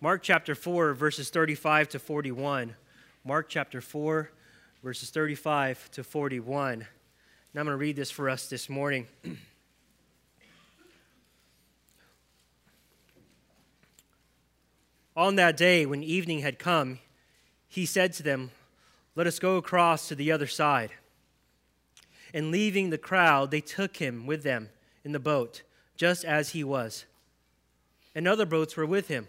Mark chapter 4, verses 35 to 41. Mark chapter 4, verses 35 to 41. And I'm going to read this for us this morning. On that day, when evening had come, he said to them, Let us go across to the other side. And leaving the crowd, they took him with them in the boat, just as he was. And other boats were with him.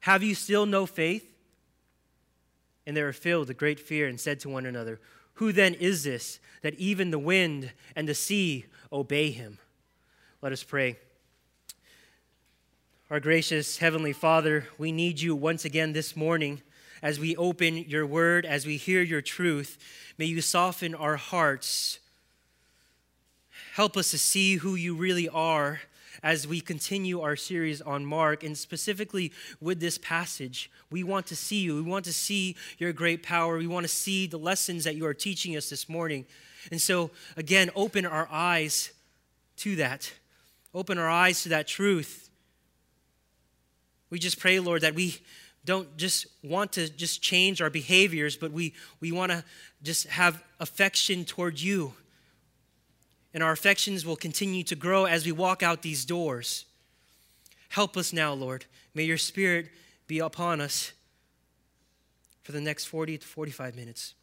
Have you still no faith? And they were filled with great fear and said to one another, Who then is this that even the wind and the sea obey him? Let us pray. Our gracious Heavenly Father, we need you once again this morning as we open your word, as we hear your truth. May you soften our hearts. Help us to see who you really are as we continue our series on Mark, and specifically with this passage. We want to see you. We want to see your great power. We want to see the lessons that you are teaching us this morning. And so, again, open our eyes to that. Open our eyes to that truth we just pray, Lord, that we don't just want to just change our behaviors, but we, we want to just have affection toward you. And our affections will continue to grow as we walk out these doors. Help us now, Lord. May your spirit be upon us for the next 40 to 45 minutes.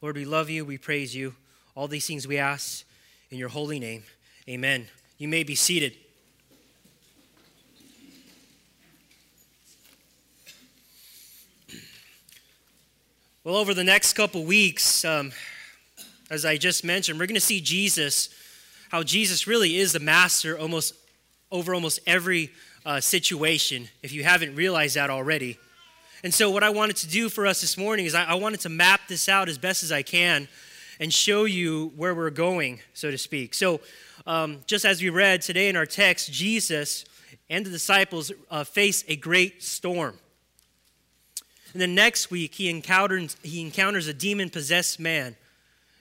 Lord, we love you. We praise you. All these things we ask in your holy name. Amen. You may be seated. Well, over the next couple weeks, um, as I just mentioned, we're going to see Jesus, how Jesus really is the master almost over almost every uh, situation, if you haven't realized that already. And so, what I wanted to do for us this morning is I, I wanted to map this out as best as I can and show you where we're going, so to speak. So, um, just as we read today in our text, Jesus and the disciples uh, face a great storm. And then next week, he encounters, he encounters a demon possessed man.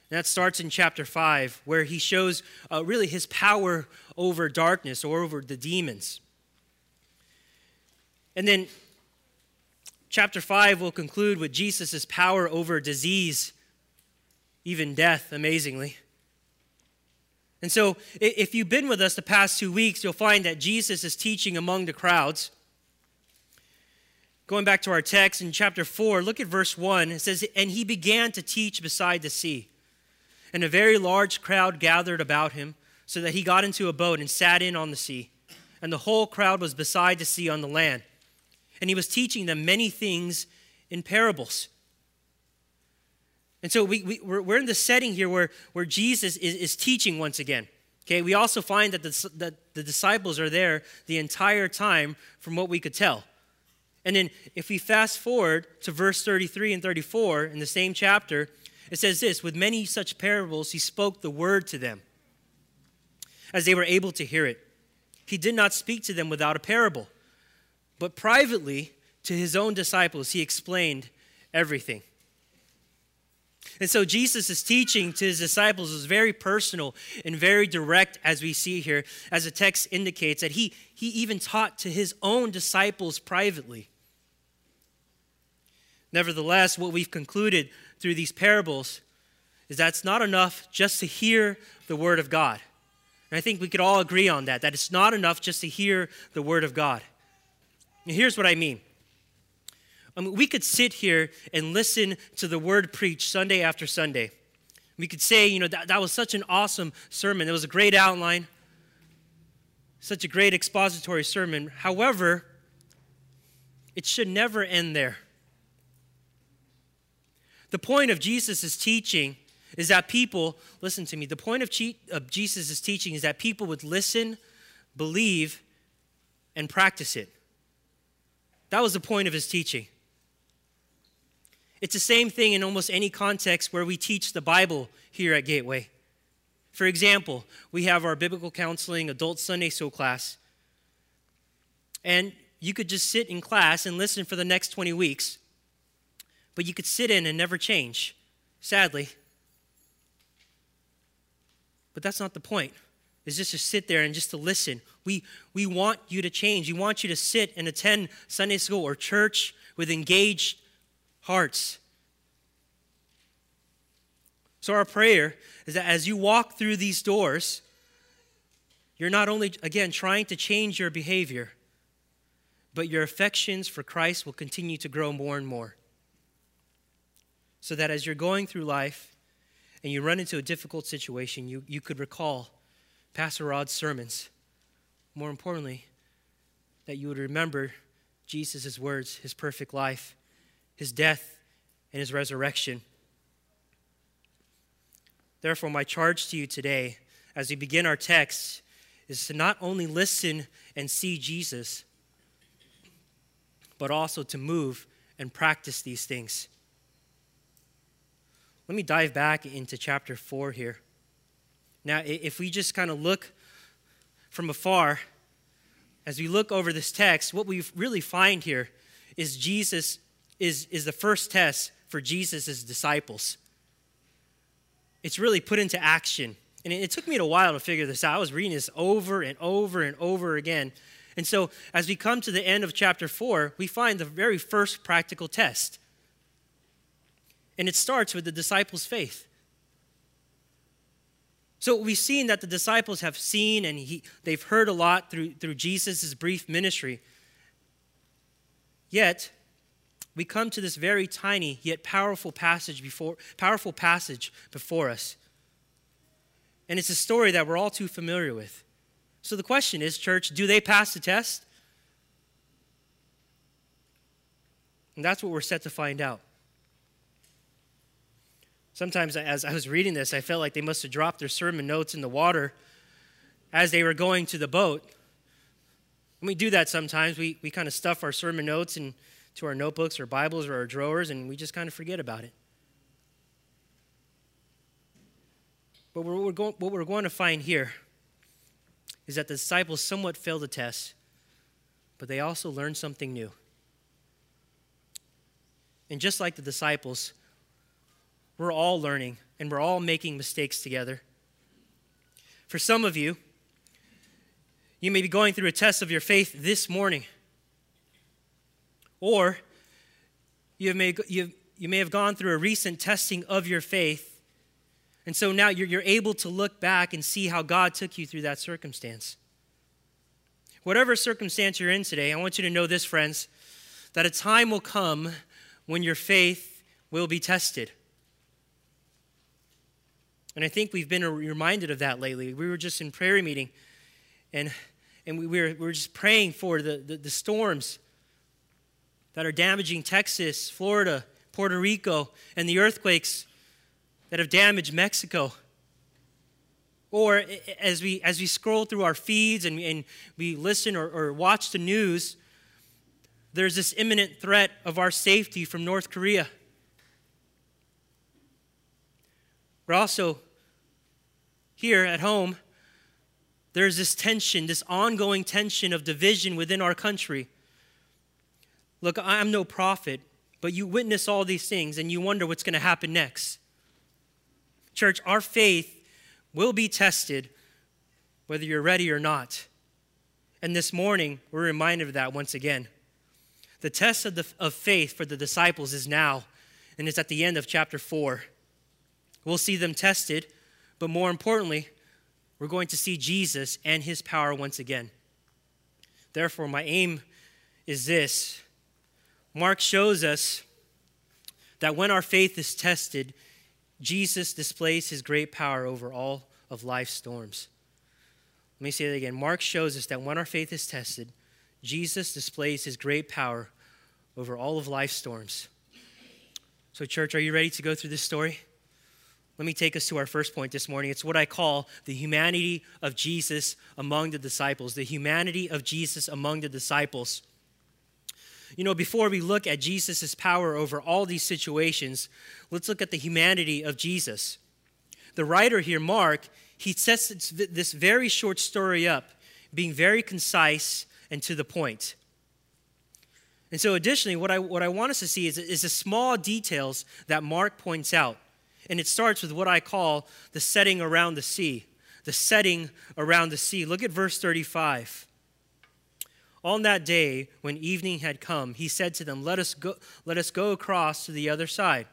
And that starts in chapter 5, where he shows uh, really his power over darkness or over the demons. And then chapter 5 will conclude with Jesus' power over disease, even death, amazingly. And so, if you've been with us the past two weeks, you'll find that Jesus is teaching among the crowds. Going back to our text in chapter 4, look at verse 1. It says, And he began to teach beside the sea. And a very large crowd gathered about him, so that he got into a boat and sat in on the sea. And the whole crowd was beside the sea on the land. And he was teaching them many things in parables. And so we, we, we're, in the setting here where, where Jesus is, is teaching once again. Okay, we also find that the, that the disciples are there the entire time from what we could tell. And then if we fast forward to verse 33 and 34 in the same chapter, it says this With many such parables, he spoke the word to them as they were able to hear it. He did not speak to them without a parable, but privately to his own disciples, he explained everything. And so Jesus' teaching to his disciples was very personal and very direct, as we see here, as the text indicates that he, he even taught to his own disciples privately. Nevertheless, what we've concluded through these parables is that it's not enough just to hear the Word of God. And I think we could all agree on that, that it's not enough just to hear the Word of God. And here's what I mean. I mean, we could sit here and listen to the Word preached Sunday after Sunday. We could say, you know, that, that was such an awesome sermon. It was a great outline, such a great expository sermon. However, it should never end there. The point of Jesus' teaching is that people, listen to me, the point of, Jesus' teaching is that people would listen, believe, and practice it. That was the point of his teaching. It's the same thing in almost any context where we teach the Bible here at Gateway. For example, we have our biblical counseling adult Sunday school class. And you could just sit in class and listen for the next 20 weeks, but you could sit in and never change, sadly. But that's not the point. Is just to sit there and just to listen. We, we want you to change. We want you to sit and attend Sunday school or church with engaged hearts. So, our prayer is that as you walk through these doors, you're not only, again, trying to change your behavior, but your affections for Christ will continue to grow more and more. So that as you're going through life and you run into a difficult situation, you, you could recall Pastor Rod's sermons. More importantly, that you would remember Jesus' words, his perfect life, his death, and his resurrection. Therefore, my charge to you today, as we begin our text, is to not only listen and see Jesus, but also to move and practice these things. Let me dive back into chapter 4 here. Now, if we just kind of look from afar, as we look over this text, what we really find here is Jesus is, is the first test for Jesus' disciples. It's really put into action. And it, it took me a while to figure this out. I was reading this over and over and over again. And so, as we come to the end of chapter 4, we find the very first practical test. And it starts with the disciples' faith. So we've seen that the disciples have seen and he, they've heard a lot through, through Jesus' brief ministry. Yet, we come to this very tiny yet powerful passage before powerful passage before us. And it's a story that we're all too familiar with. So the question is, church, do they pass the test? And that's what we're set to find out. Sometimes, as I was reading this, I felt like they must have dropped their sermon notes in the water as they were going to the boat. And we do that sometimes. We, we kind of stuff our sermon notes into our notebooks or Bibles or our drawers, and we just kind of forget about it. But what we're, going, what we're going to find here is that the disciples somewhat failed the test, but they also learned something new. And just like the disciples, we're all learning and we're all making mistakes together. For some of you, you may be going through a test of your faith this morning. Or you may, you, you may have gone through a recent testing of your faith, and so now you're, you're able to look back and see how God took you through that circumstance. Whatever circumstance you're in today, I want you to know this, friends, that a time will come when your faith will be tested. And I think we've been reminded of that lately. We were just in prayer meeting, and, and we, were, we were just praying for the, the, the storms that are damaging Texas, Florida, Puerto Rico, and the earthquakes that have damaged Mexico. Or as we, as we scroll through our feeds and, and we listen or, or watch the news, there's this imminent threat of our safety from North Korea. We're also here at home, there's this tension, this ongoing tension of division within our country. Look, I'm no prophet, but you witness all these things and you wonder what's going to happen next. Church, our faith will be tested whether you're ready or not. And this morning, we're reminded of that once again. The test of, the, of faith for the disciples is now, and it's at the end of chapter 4. We'll see them tested, but more importantly, we're going to see Jesus and his power once again. Therefore, my aim is this Mark shows us that when our faith is tested, Jesus displays his great power over all of life's storms. Let me say that again. Mark shows us that when our faith is tested, Jesus displays his great power over all of life's storms. So, church, are you ready to go through this story? Let me take us to our first point this morning. It's what I call the humanity of Jesus among the disciples. The humanity of Jesus among the disciples. You know, before we look at Jesus' power over all these situations, let's look at the humanity of Jesus. The writer here, Mark, he sets this very short story up, being very concise and to the point. And so, additionally, what I, what I want us to see is, is the small details that Mark points out. And it starts with what I call the setting around the sea. The setting around the sea. Look at verse 35. On that day, when evening had come, he said to them, Let us go, let us go across to the other side.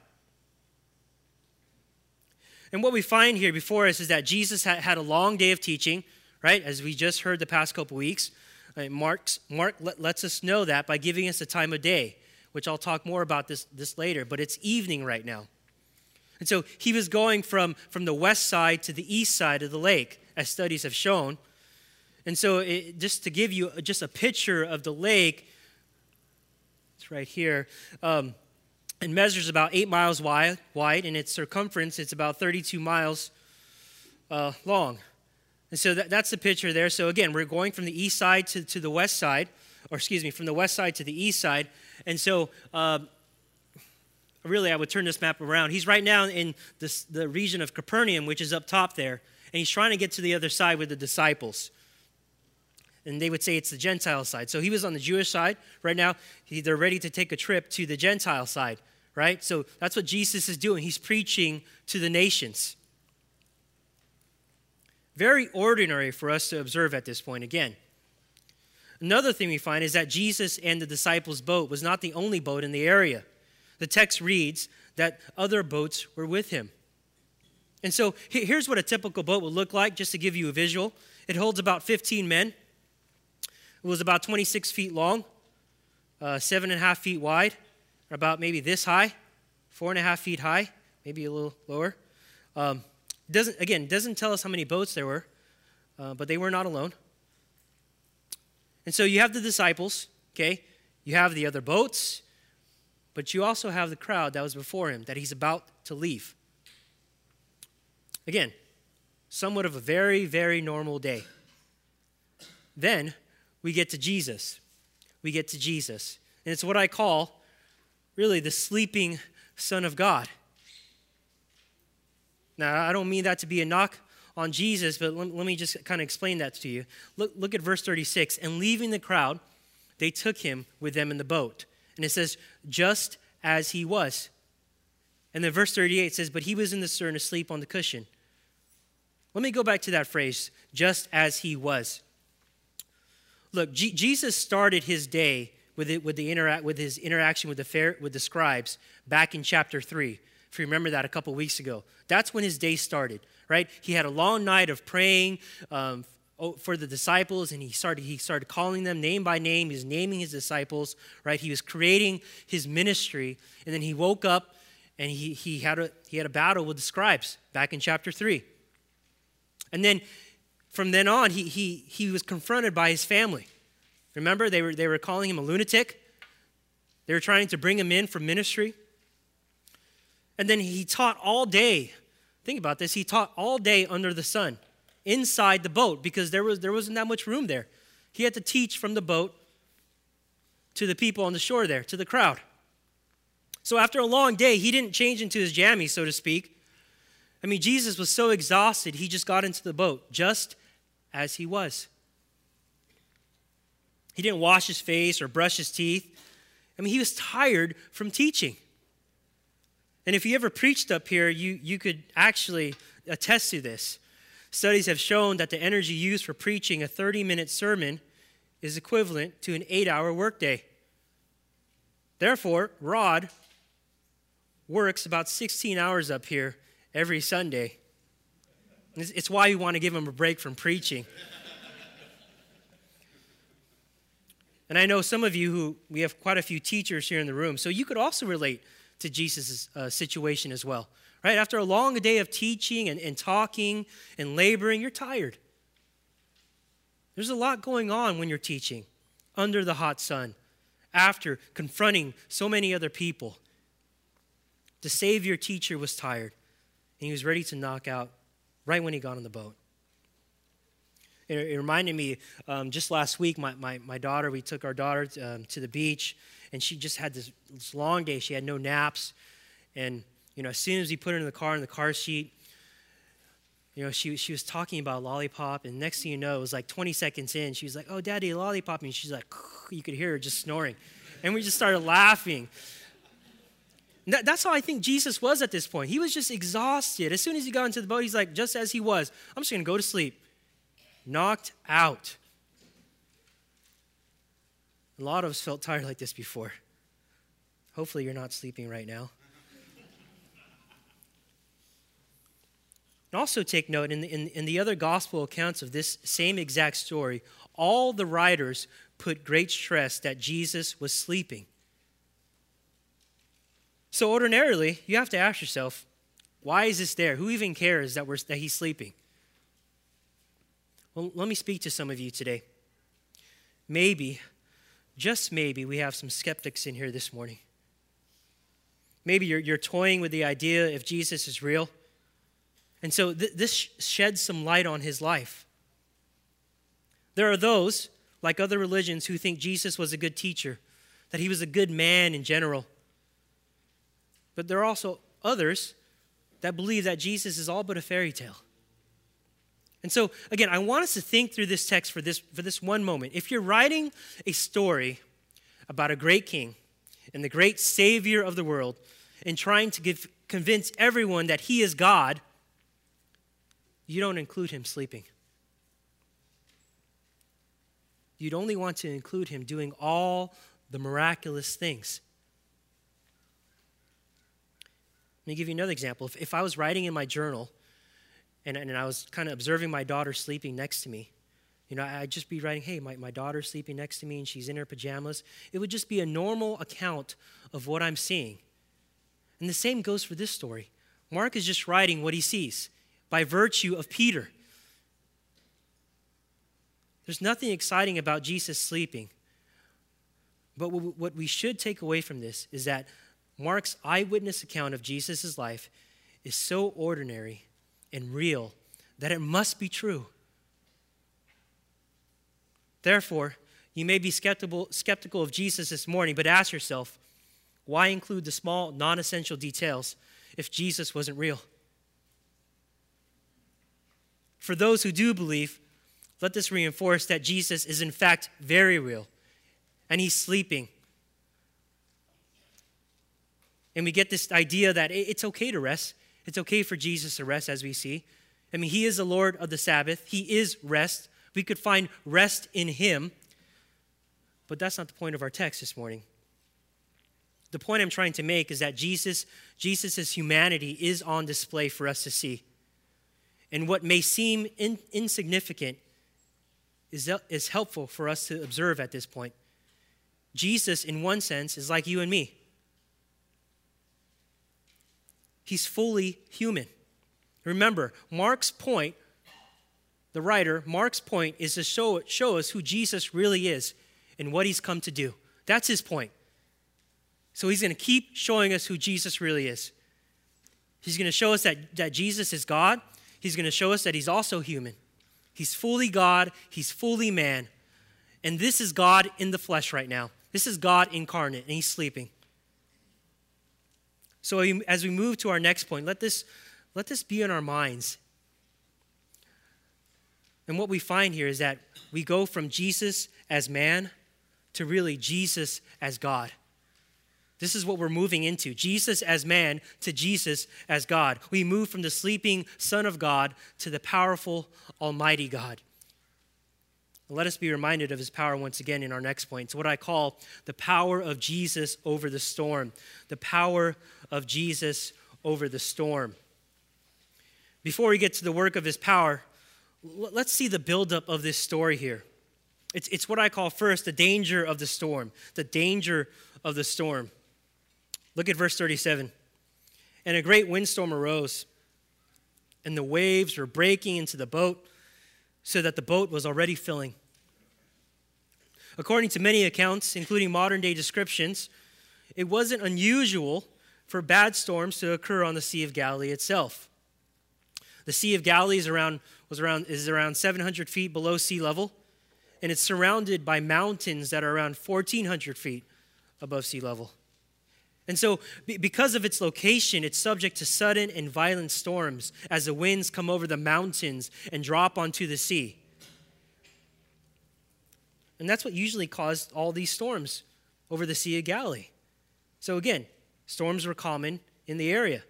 And what we find here before us is that Jesus had, had a long day of teaching, right? As we just heard the past couple weeks. Uh, Mark's, Mark lets us know that by giving us a time of day, which I'll talk more about this, this later, but it's evening right now. And so he was going from, from the west side to the east side of the lake, as studies have shown. And so, it, just to give you just a picture of the lake, it's right here. Um, it measures about eight miles wide, wide, and its circumference it's about 32 miles uh, long. And so that, that's the picture there. So again, we're going from the east side to, to the west side, or excuse me, from the west side to the east side. And so um, really, I would turn this map around. He's right now in this, the region of Capernaum, which is up top there, and he's trying to get to the other side with the disciples. And they would say it's the Gentile side. So he was on the Jewish side. Right now, he, they're ready to take a trip to the Gentile side, right? So that's what Jesus is doing. He's preaching to the nations. Very ordinary for us to observe at this point again. Another thing we find is that Jesus and the disciples' boat was not the only boat in the area. The text reads that other boats were with him. And so here's what a typical boat would look like, just to give you a visual. It holds about 15 men. It was about 26 feet long, uh, seven and a half feet wide, about maybe this high, four and a half feet high, maybe a little lower. Um, doesn't, again, doesn't tell us how many boats there were, uh, but they were not alone. And so you have the disciples, okay? You have the other boats, but you also have the crowd that was before him that he's about to leave. Again, somewhat of a very, very normal day. Then we get to Jesus. We get to Jesus. And it's what I call really the sleeping Son of God. Now, I don't mean that to be a knock on Jesus, but let, let me just kind of explain that to you. Look, look at verse 36. And leaving the crowd, they took him with them in the boat. And it says, just as he was. And then verse 38 says, But he was in the stern asleep on the cushion. Let me go back to that phrase, just as he was. Look, G- Jesus started his day with, it, with, the interact, with his interaction with the, fair, with the scribes back in chapter 3 if you remember that a couple weeks ago. That's when his day started, right? He had a long night of praying um, Oh, for the disciples, and he started, he started calling them name by name. He was naming his disciples, right? He was creating his ministry, and then he woke up and he, he, had, a, he had a battle with the scribes back in chapter 3. And then from then on, he, he, he was confronted by his family. Remember, they were, they were calling him a lunatic. They were trying to bring him in for ministry. And then he taught all day. Think about this. He taught all day under the sun inside the boat because there, was, there wasn't that much room there. He had to teach from the boat to the people on the shore there, to the crowd. So after a long day, he didn't change into his jammies, so to speak. I mean, Jesus was so exhausted, he just got into the boat, just as he was. He didn't wash his face or brush his teeth. I mean, he was tired from teaching. And if you ever preached up here, you, you could actually attest to this. Studies have shown that the energy used for preaching a 30 minute sermon is equivalent to an eight hour workday. Therefore, Rod works about 16 hours up here every Sunday. It's why we want to give him a break from preaching. and I know some of you who, we have quite a few teachers here in the room, so you could also relate to Jesus' uh, situation as well. Right? After a long day of teaching and, and talking and laboring, you're tired. There's a lot going on when you're teaching under the hot sun, after confronting so many other people. The Savior teacher was tired, and he was ready to knock out right when he got on the boat. It, it reminded me um, just last week, my, my, my daughter, we took our daughter um, to the beach, and she just had this, this long day. She had no naps. And, you know, as soon as we put her in the car, in the car seat, you know, she, she was talking about lollipop, and next thing you know, it was like 20 seconds in, she was like, oh, daddy, lollipop. And she's like, you could hear her just snoring. And we just started laughing. That, that's how I think Jesus was at this point. He was just exhausted. As soon as he got into the boat, he's like, just as he was, I'm just going to go to sleep. Knocked out. A lot of us felt tired like this before. Hopefully, you're not sleeping right now. And also take note in the, in, in the other gospel accounts of this same exact story, all the writers put great stress that Jesus was sleeping. So ordinarily, you have to ask yourself, why is this there? Who even cares that, we're, that he's sleeping? Well, let me speak to some of you today. Maybe, just maybe, we have some skeptics in here this morning. Maybe you're, you're toying with the idea if Jesus is real and so th- this sheds some light on his life. There are those, like other religions, who think Jesus was a good teacher, that he was a good man in general. But there are also others that believe that Jesus is all but a fairy tale. And so, again, I want us to think through this text for this, for this one moment. If you're writing a story about a great king and the great savior of the world and trying to give, convince everyone that he is God, you don't include him sleeping. You'd only want to include him doing all the miraculous things. Let me give you another example. If, if I was writing in my journal and, and I was kind of observing my daughter sleeping next to me, you know, I'd just be writing, hey, my, my daughter's sleeping next to me and she's in her pajamas. It would just be a normal account of what I'm seeing. And the same goes for this story. Mark is just writing what he sees by virtue of Peter. There's nothing exciting about Jesus sleeping. But what we should take away from this is that Mark's eyewitness account of Jesus' life is so ordinary and real that it must be true. Therefore, you may be skeptical, skeptical of Jesus this morning, but ask yourself why include the small, non essential details if Jesus wasn't real? For those who do believe, let this reinforce that Jesus is in fact very real and he's sleeping. And we get this idea that it's okay to rest. It's okay for Jesus to rest, as we see. I mean, he is the Lord of the Sabbath, he is rest. We could find rest in him. But that's not the point of our text this morning. The point I'm trying to make is that Jesus, Jesus' humanity is on display for us to see and what may seem in, insignificant is, is helpful for us to observe at this point. Jesus, in one sense, is like you and me. He's fully human. Remember, Mark's point, the writer, Mark's point is to show, show us who Jesus really is and what he's come to do. That's his point. So he's going to keep showing us who Jesus really is. He's going to show us that, that Jesus is God he's going to show us that he's also human. He's fully God, he's fully man. And this is God in the flesh right now. This is God incarnate, and he's sleeping. So as we move to our next point, let this, let this be in our minds. And what we find here is that we go from Jesus as man to really Jesus as God. This is what we're moving into Jesus as man to Jesus as God. We move from the sleeping Son of God to the powerful, Almighty God. Let us be reminded of his power once again in our next point. It's what I call the power of Jesus over the storm. The power of Jesus over the storm. Before we get to the work of his power, let's see the buildup of this story here. It's, it's what I call first the danger of the storm. The danger of the storm. Look at verse 37. And a great windstorm arose, and the waves were breaking into the boat, so that the boat was already filling. According to many accounts, including modern day descriptions, it wasn't unusual for bad storms to occur on the Sea of Galilee itself. The Sea of Galilee is around, was around, is around 700 feet below sea level, and it's surrounded by mountains that are around 1,400 feet above sea level. And so, because of its location, it's subject to sudden and violent storms as the winds come over the mountains and drop onto the sea. And that's what usually caused all these storms over the Sea of Galilee. So, again, storms were common in the area.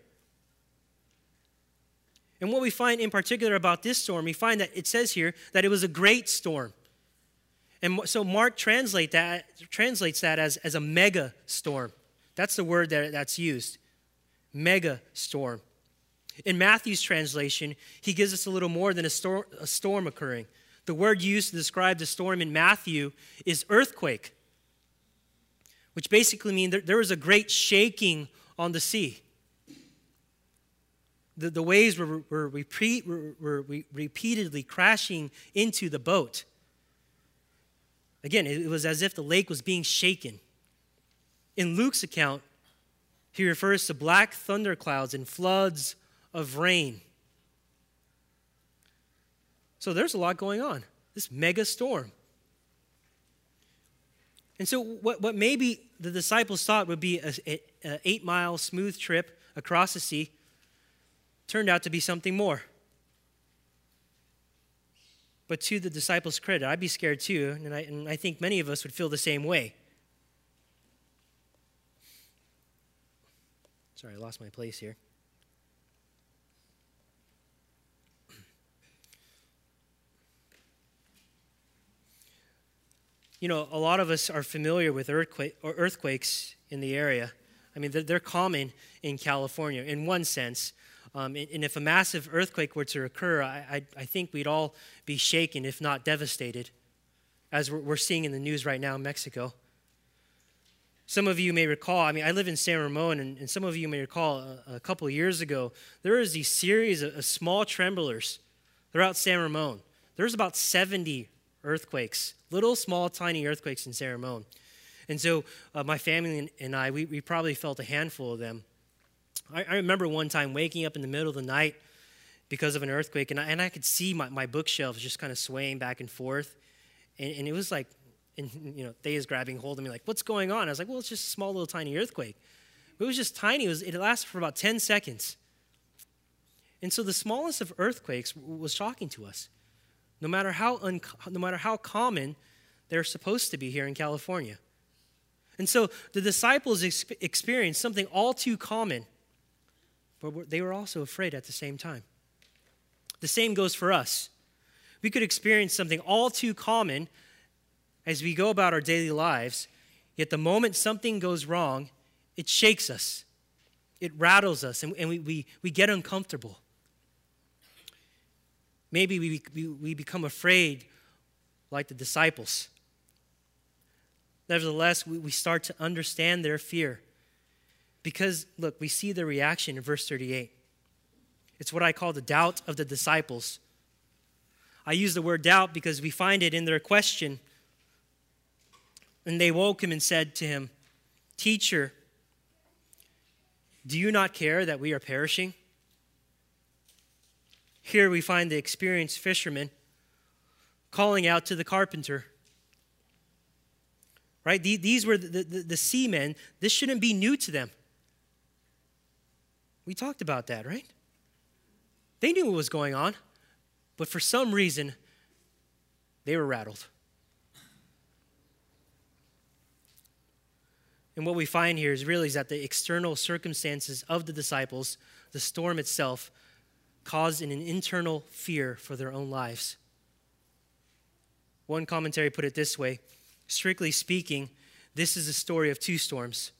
And what we find in particular about this storm, we find that it says here that it was a great storm. And so Mark translate that, translates that as, as a mega storm. That's the word that, that's used mega storm. In Matthew's translation, he gives us a little more than a, stor- a storm occurring. The word used to describe the storm in Matthew is earthquake, which basically means that there was a great shaking on the sea. The, the waves were, were, repeat, were, were repeatedly crashing into the boat. Again, it was as if the lake was being shaken. In Luke's account, he refers to black thunderclouds and floods of rain. So there's a lot going on. This mega storm. And so, what, what maybe the disciples thought would be an eight mile smooth trip across the sea turned out to be something more. But to the disciples' credit, I'd be scared too, and I, and I think many of us would feel the same way. Sorry, I lost my place here. You know, a lot of us are familiar with earthquake, or earthquakes in the area. I mean, they're, they're common in California in one sense. Um, and, and, if a massive earthquake were to occur, I, I, I, think we'd all be shaken, if not devastated, as we're, we're seeing in the news right now in Mexico. Some of you may recall, I mean, I live in San Ramon, and, and some of you may recall a, a couple years ago, there was these series of, of small tremblers throughout San Ramon. There's about 70 earthquakes, little, small, tiny earthquakes in San Ramon. And so uh, my family and I, we, we probably felt a handful of them. I, I, remember one time waking up in the middle of the night because of an earthquake, and I, and I could see my, my bookshelves just kind of swaying back and forth. And, and it was like, and you know, they is grabbing hold of me, like, what's going on? I was like, well, it's just a small little tiny earthquake. It was just tiny. It, was, it lasted for about 10 seconds. And so the smallest of earthquakes was shocking to us, no matter how, un- no matter how common they're supposed to be here in California. And so the disciples ex- experienced something all too common, but they were also afraid at the same time. The same goes for us. We could experience something all too common as we go about our daily lives, yet the moment something goes wrong, it shakes us, it rattles us, and, and we, we, we get uncomfortable. Maybe we, we, we become afraid like the disciples. Nevertheless, we, we start to understand their fear. Because, look, we see the reaction in verse 38. It's what I call the doubt of the disciples. I use the word doubt because we find it in their question and they woke him and said to him, Teacher, do you not care that we are perishing? Here we find the experienced fisherman calling out to the carpenter. Right? These were the, the, the seamen. This shouldn't be new to them. We talked about that, right? They knew what was going on, but for some reason, they were rattled. And what we find here is really is that the external circumstances of the disciples, the storm itself, caused an internal fear for their own lives. One commentary put it this way strictly speaking, this is a story of two storms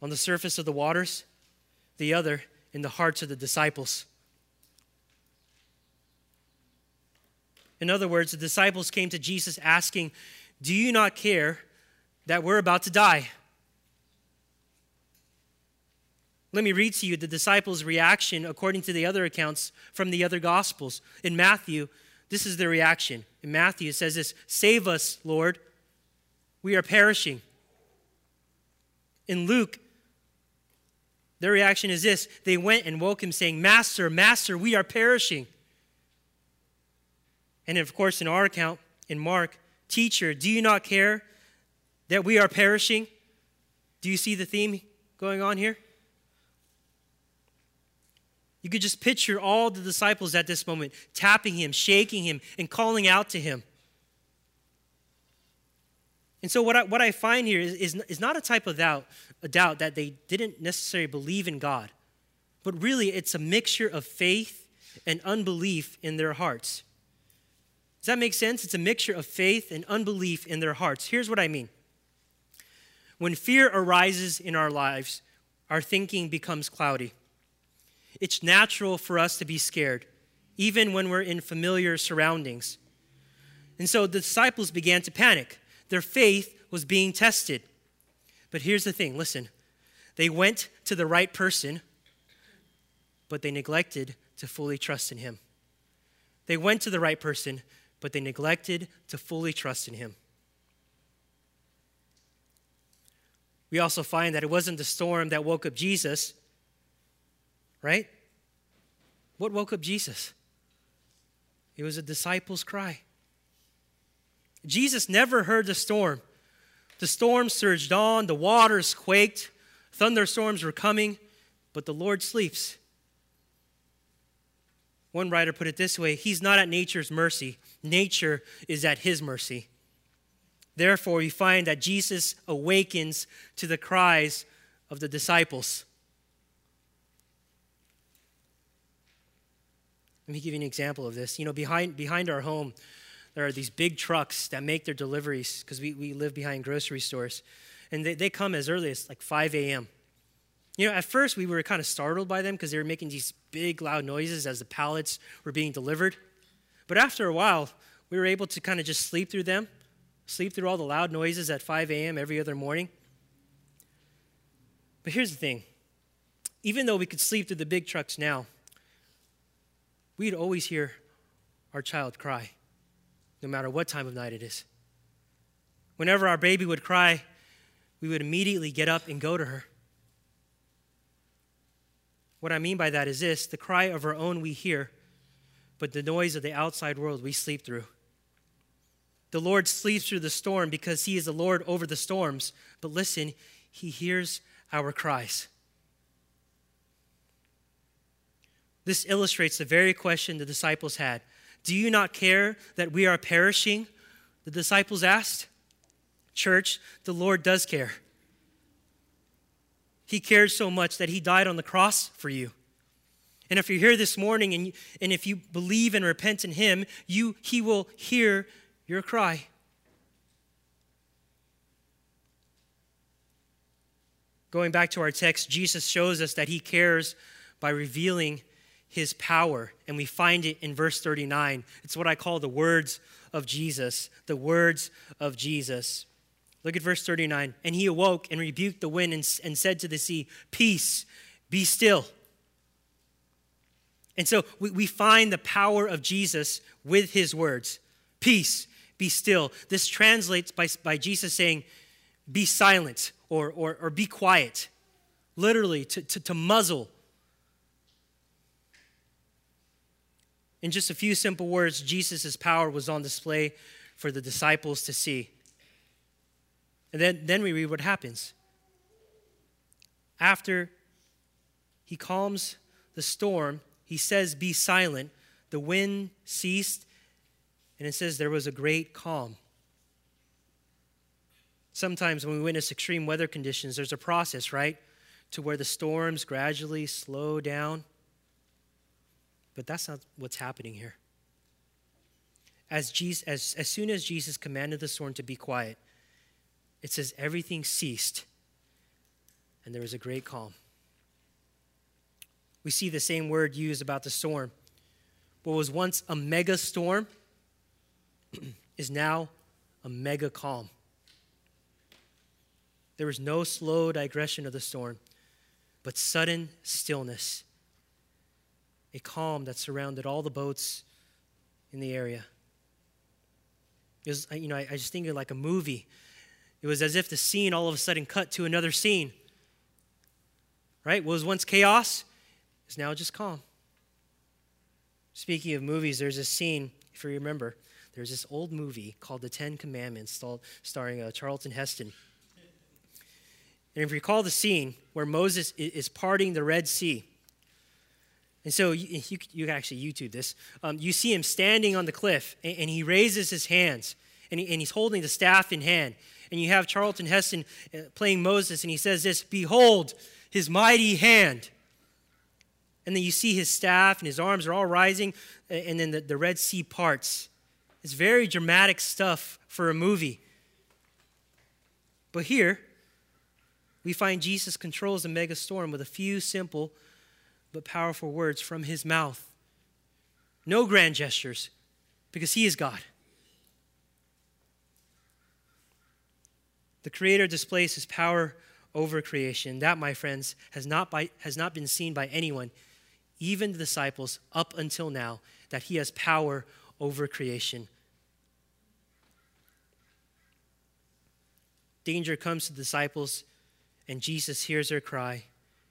on the surface of the waters, the other in the hearts of the disciples. In other words, the disciples came to Jesus asking, Do you not care that we're about to die? Let me read to you the disciples' reaction according to the other accounts from the other gospels. In Matthew, this is their reaction. In Matthew, it says this Save us, Lord. We are perishing. In Luke, Their reaction is this they went and woke him, saying, Master, Master, we are perishing. And of course, in our account, in Mark, Teacher, do you not care that we are perishing? Do you see the theme going on here? You could just picture all the disciples at this moment tapping him, shaking him, and calling out to him. And so, what I, what I find here is, is, is not a type of doubt, a doubt that they didn't necessarily believe in God, but really it's a mixture of faith and unbelief in their hearts. Does that make sense? It's a mixture of faith and unbelief in their hearts. Here's what I mean when fear arises in our lives, our thinking becomes cloudy. It's natural for us to be scared, even when we're in familiar surroundings. And so the disciples began to panic. Their faith was being tested. But here's the thing listen, they went to the right person, but they neglected to fully trust in him. They went to the right person, but they neglected to fully trust in him. We also find that it wasn't the storm that woke up Jesus, right? What woke up Jesus? It was a disciple's cry. Jesus never heard the storm. The storm surged on, the waters quaked, thunderstorms were coming, but the Lord sleeps. One writer put it this way He's not at nature's mercy, nature is at His mercy. Therefore, we find that Jesus awakens to the cries of the disciples. Let me give you an example of this. You know, behind, behind our home, there are these big trucks that make their deliveries because we, we live behind grocery stores. And they, they come as early as like 5 a.m. You know, at first we were kind of startled by them because they were making these big, loud noises as the pallets were being delivered. But after a while, we were able to kind of just sleep through them, sleep through all the loud noises at 5 a.m. every other morning. But here's the thing even though we could sleep through the big trucks now, we'd always hear our child cry, no matter what time of night it is. Whenever our baby would cry, we would immediately get up and go to her. What I mean by that is this the cry of our own we hear, but the noise of the outside world we sleep through. The Lord sleeps through the storm because he is the Lord over the storms. But listen, he hears our cries. This illustrates the very question the disciples had Do you not care that we are perishing? The disciples asked. Church, the Lord does care. He cares so much that He died on the cross for you. And if you're here this morning and, and if you believe and repent in Him, you, He will hear your cry. Going back to our text, Jesus shows us that He cares by revealing his power. And we find it in verse 39. It's what I call the words of Jesus. The words of Jesus. Look at verse 39. And he awoke and rebuked the wind and, and said to the sea, Peace, be still. And so we, we find the power of Jesus with his words Peace, be still. This translates by, by Jesus saying, Be silent or, or, or be quiet. Literally, to, to, to muzzle In just a few simple words, Jesus' power was on display for the disciples to see. And then, then we read what happens. After he calms the storm, he says, Be silent. The wind ceased, and it says there was a great calm. Sometimes when we witness extreme weather conditions, there's a process, right? To where the storms gradually slow down. But that's not what's happening here. As, Jesus, as, as soon as Jesus commanded the storm to be quiet, it says everything ceased and there was a great calm. We see the same word used about the storm. What was once a mega storm is now a mega calm. There was no slow digression of the storm, but sudden stillness a calm that surrounded all the boats in the area. It was, you know, I, I just think of like a movie. It was as if the scene all of a sudden cut to another scene. right? What was once chaos is now just calm. Speaking of movies, there's a scene, if you remember, there's this old movie called The Ten Commandments, starring uh, Charlton Heston. And if you recall the scene where Moses is parting the Red Sea, and so you, you, you can actually YouTube this. Um, you see him standing on the cliff, and, and he raises his hands, and, he, and he's holding the staff in hand. And you have Charlton Heston uh, playing Moses, and he says this Behold his mighty hand. And then you see his staff, and his arms are all rising, and then the, the Red Sea parts. It's very dramatic stuff for a movie. But here, we find Jesus controls the mega storm with a few simple but powerful words from his mouth. No grand gestures, because he is God. The Creator displays his power over creation. That, my friends, has not, by, has not been seen by anyone, even the disciples, up until now, that he has power over creation. Danger comes to the disciples, and Jesus hears their cry,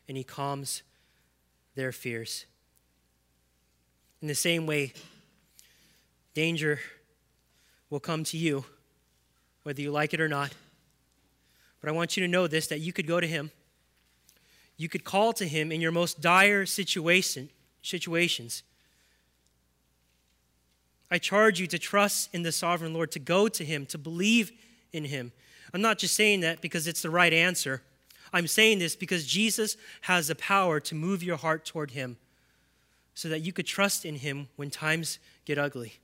and he calms their fears. In the same way, danger will come to you, whether you like it or not. But I want you to know this that you could go to him. You could call to him in your most dire situation, situations. I charge you to trust in the sovereign Lord, to go to him, to believe in him. I'm not just saying that because it's the right answer. I'm saying this because Jesus has the power to move your heart toward him so that you could trust in him when times get ugly.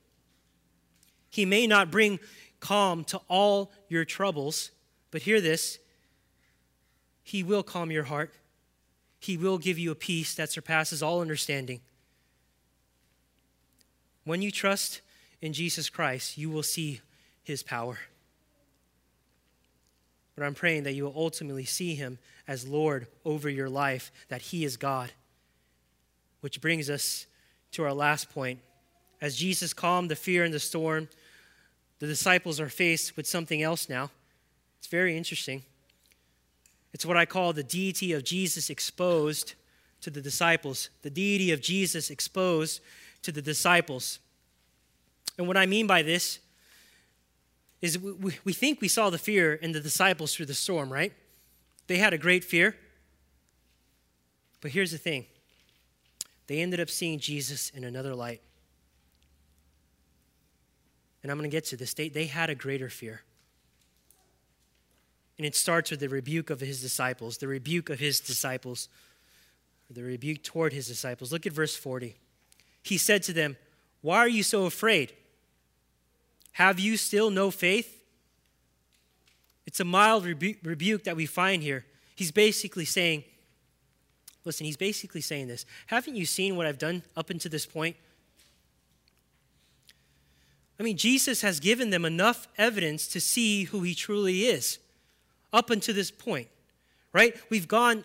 He may not bring calm to all your troubles, but hear this He will calm your heart. He will give you a peace that surpasses all understanding. When you trust in Jesus Christ, you will see His power. But I'm praying that you will ultimately see Him as Lord over your life, that He is God. Which brings us to our last point. As Jesus calmed the fear in the storm, the disciples are faced with something else now. It's very interesting. It's what I call the deity of Jesus exposed to the disciples. The deity of Jesus exposed to the disciples. And what I mean by this is we, we think we saw the fear in the disciples through the storm, right? They had a great fear. But here's the thing they ended up seeing Jesus in another light. And I'm going to get to this. They, they had a greater fear. And it starts with the rebuke of his disciples, the rebuke of his disciples, the rebuke toward his disciples. Look at verse 40. He said to them, Why are you so afraid? Have you still no faith? It's a mild rebu- rebuke that we find here. He's basically saying, Listen, he's basically saying this. Haven't you seen what I've done up until this point? I mean, Jesus has given them enough evidence to see who he truly is up until this point, right? We've gone,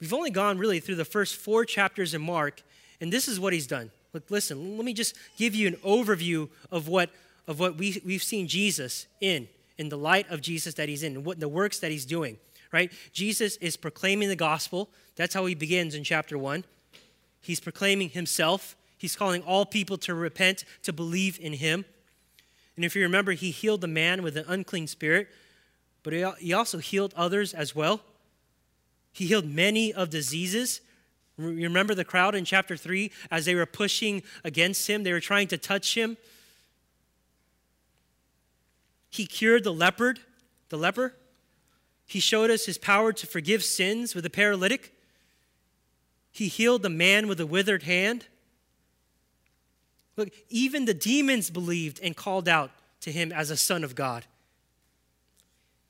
we've only gone really through the first four chapters in Mark, and this is what he's done. Look, listen, let me just give you an overview of what, of what we, we've seen Jesus in, in the light of Jesus that he's in, and what the works that he's doing, right? Jesus is proclaiming the gospel. That's how he begins in chapter one. He's proclaiming himself. He's calling all people to repent, to believe in him. And if you remember, he healed the man with an unclean spirit but he also healed others as well. He healed many of diseases. You remember the crowd in chapter 3 as they were pushing against him, they were trying to touch him. He cured the leopard, the leper. He showed us his power to forgive sins with the paralytic. He healed the man with a withered hand. Look, even the demons believed and called out to him as a son of God.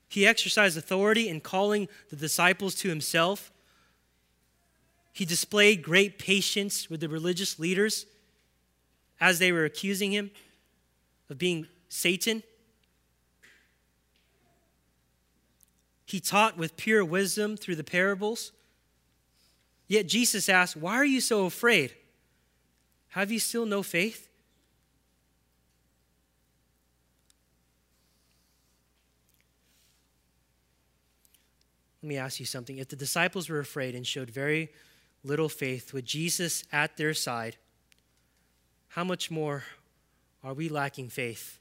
He exercised authority in calling the disciples to himself. He displayed great patience with the religious leaders as they were accusing him of being Satan. He taught with pure wisdom through the parables. Yet Jesus asked, Why are you so afraid? Have you still no faith? Let me ask you something. If the disciples were afraid and showed very little faith with Jesus at their side, how much more are we lacking faith?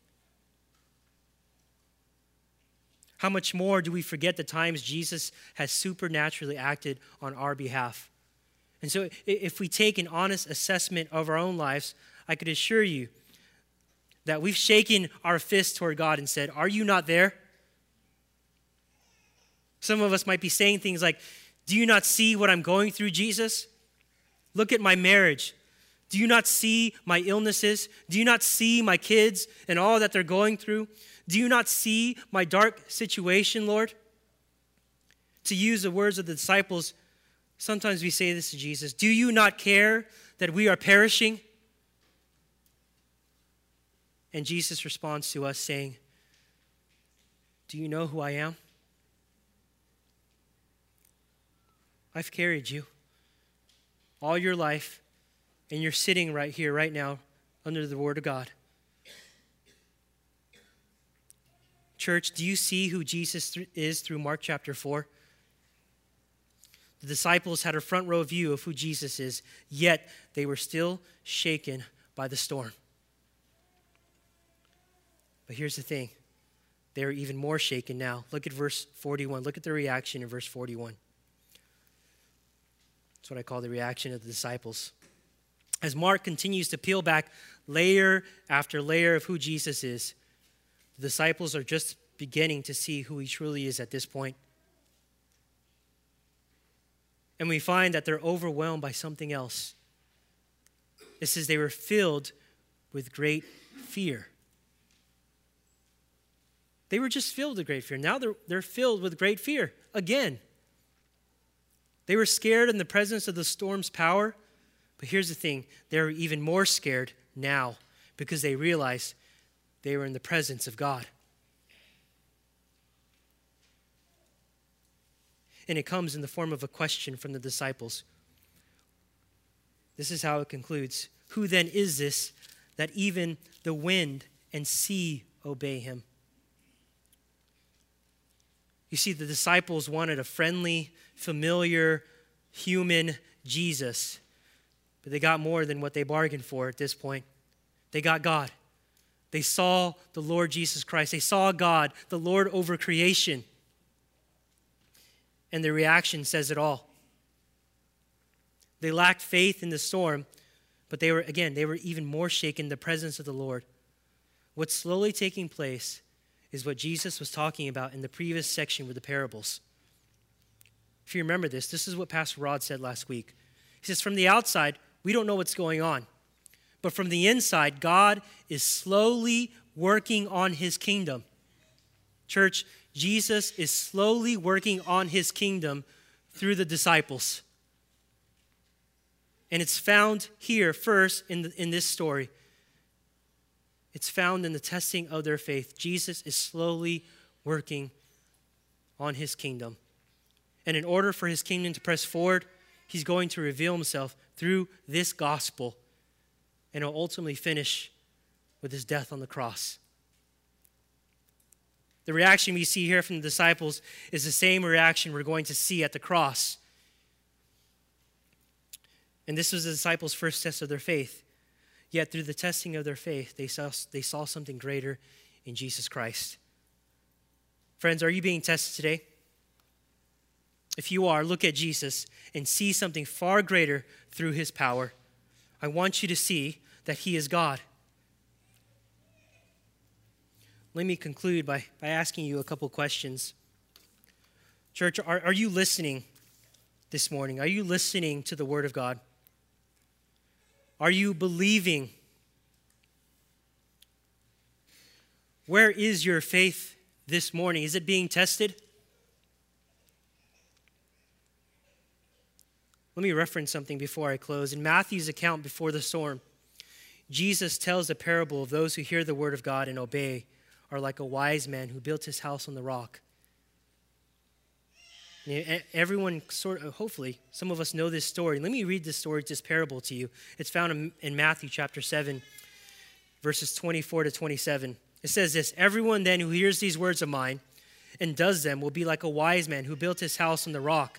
How much more do we forget the times Jesus has supernaturally acted on our behalf? And so, if we take an honest assessment of our own lives, I could assure you that we've shaken our fist toward God and said, Are you not there? Some of us might be saying things like, Do you not see what I'm going through, Jesus? Look at my marriage. Do you not see my illnesses? Do you not see my kids and all that they're going through? Do you not see my dark situation, Lord? To use the words of the disciples, sometimes we say this to Jesus Do you not care that we are perishing? And Jesus responds to us saying, Do you know who I am? I've carried you all your life, and you're sitting right here, right now, under the Word of God. Church, do you see who Jesus is through Mark chapter 4? The disciples had a front row view of who Jesus is, yet they were still shaken by the storm. But here's the thing they're even more shaken now. Look at verse 41. Look at the reaction in verse 41. That's what I call the reaction of the disciples. As Mark continues to peel back layer after layer of who Jesus is, the disciples are just beginning to see who he truly is at this point. And we find that they're overwhelmed by something else. It says they were filled with great fear. They were just filled with great fear. Now they're, they're filled with great fear again. They were scared in the presence of the storm's power, but here's the thing they're even more scared now because they realized they were in the presence of God. And it comes in the form of a question from the disciples. This is how it concludes Who then is this that even the wind and sea obey him? You see, the disciples wanted a friendly, familiar, human Jesus, but they got more than what they bargained for at this point. They got God. They saw the Lord Jesus Christ. They saw God, the Lord over creation. And their reaction says it all. They lacked faith in the storm, but they were, again, they were even more shaken in the presence of the Lord. What's slowly taking place is what Jesus was talking about in the previous section with the parables. If you remember this, this is what Pastor Rod said last week. He says, From the outside, we don't know what's going on. But from the inside, God is slowly working on his kingdom. Church, Jesus is slowly working on his kingdom through the disciples. And it's found here first in, the, in this story. It's found in the testing of their faith. Jesus is slowly working on his kingdom. And in order for his kingdom to press forward, he's going to reveal himself through this gospel. And it'll ultimately finish with his death on the cross. The reaction we see here from the disciples is the same reaction we're going to see at the cross. And this was the disciples' first test of their faith. Yet through the testing of their faith, they saw, they saw something greater in Jesus Christ. Friends, are you being tested today? If you are, look at Jesus and see something far greater through his power. I want you to see that he is God. Let me conclude by, by asking you a couple questions. Church, are, are you listening this morning? Are you listening to the Word of God? Are you believing? Where is your faith this morning? Is it being tested? Let me reference something before I close. In Matthew's account before the storm, Jesus tells the parable of those who hear the word of God and obey are like a wise man who built his house on the rock. Everyone sort of, hopefully, some of us know this story. Let me read this story, this parable to you. It's found in Matthew chapter 7, verses 24 to 27. It says this Everyone then who hears these words of mine and does them will be like a wise man who built his house on the rock.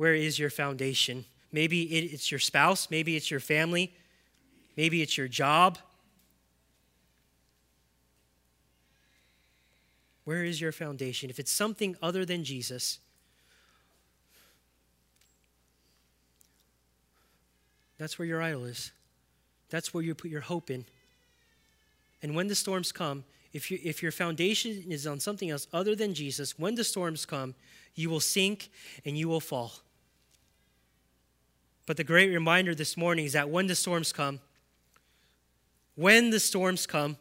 Where is your foundation? Maybe it's your spouse, maybe it's your family, maybe it's your job. Where is your foundation? If it's something other than Jesus, that's where your idol is. That's where you put your hope in. And when the storms come, if, you, if your foundation is on something else other than Jesus, when the storms come, you will sink and you will fall. But the great reminder this morning is that when the storms come, when the storms come,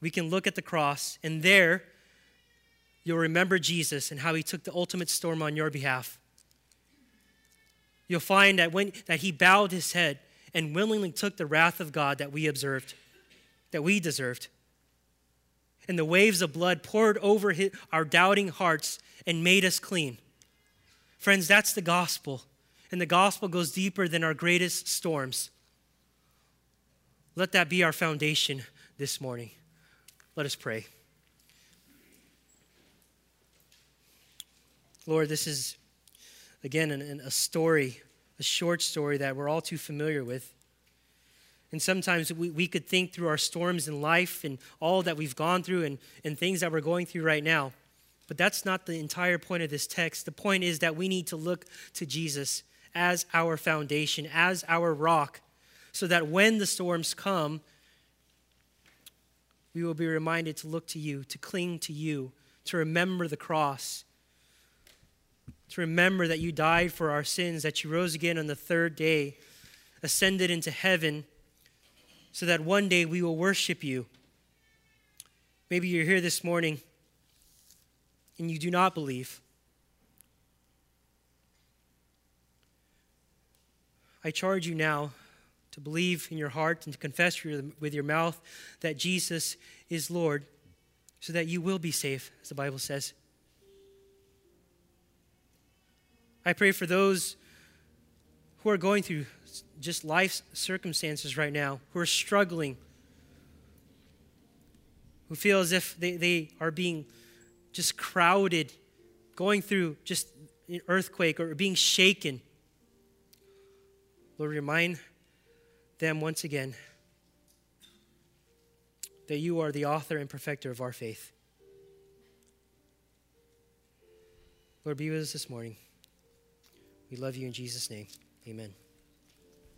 we can look at the cross, and there you'll remember Jesus and how he took the ultimate storm on your behalf. You'll find that when that he bowed his head and willingly took the wrath of God that we observed, that we deserved. And the waves of blood poured over his, our doubting hearts and made us clean. Friends, that's the gospel. And the gospel goes deeper than our greatest storms. Let that be our foundation this morning. Let us pray. Lord, this is, again, an, a story, a short story that we're all too familiar with. And sometimes we, we could think through our storms in life and all that we've gone through and, and things that we're going through right now. But that's not the entire point of this text. The point is that we need to look to Jesus as our foundation, as our rock, so that when the storms come, we will be reminded to look to you, to cling to you, to remember the cross, to remember that you died for our sins, that you rose again on the third day, ascended into heaven, so that one day we will worship you. Maybe you're here this morning and you do not believe. I charge you now to believe in your heart and to confess with your mouth that Jesus is Lord so that you will be safe, as the Bible says. I pray for those who are going through just life circumstances right now, who are struggling, who feel as if they, they are being just crowded, going through just an earthquake or being shaken. Lord, remind them once again that you are the author and perfecter of our faith. Lord, be with us this morning. We love you in Jesus' name. Amen.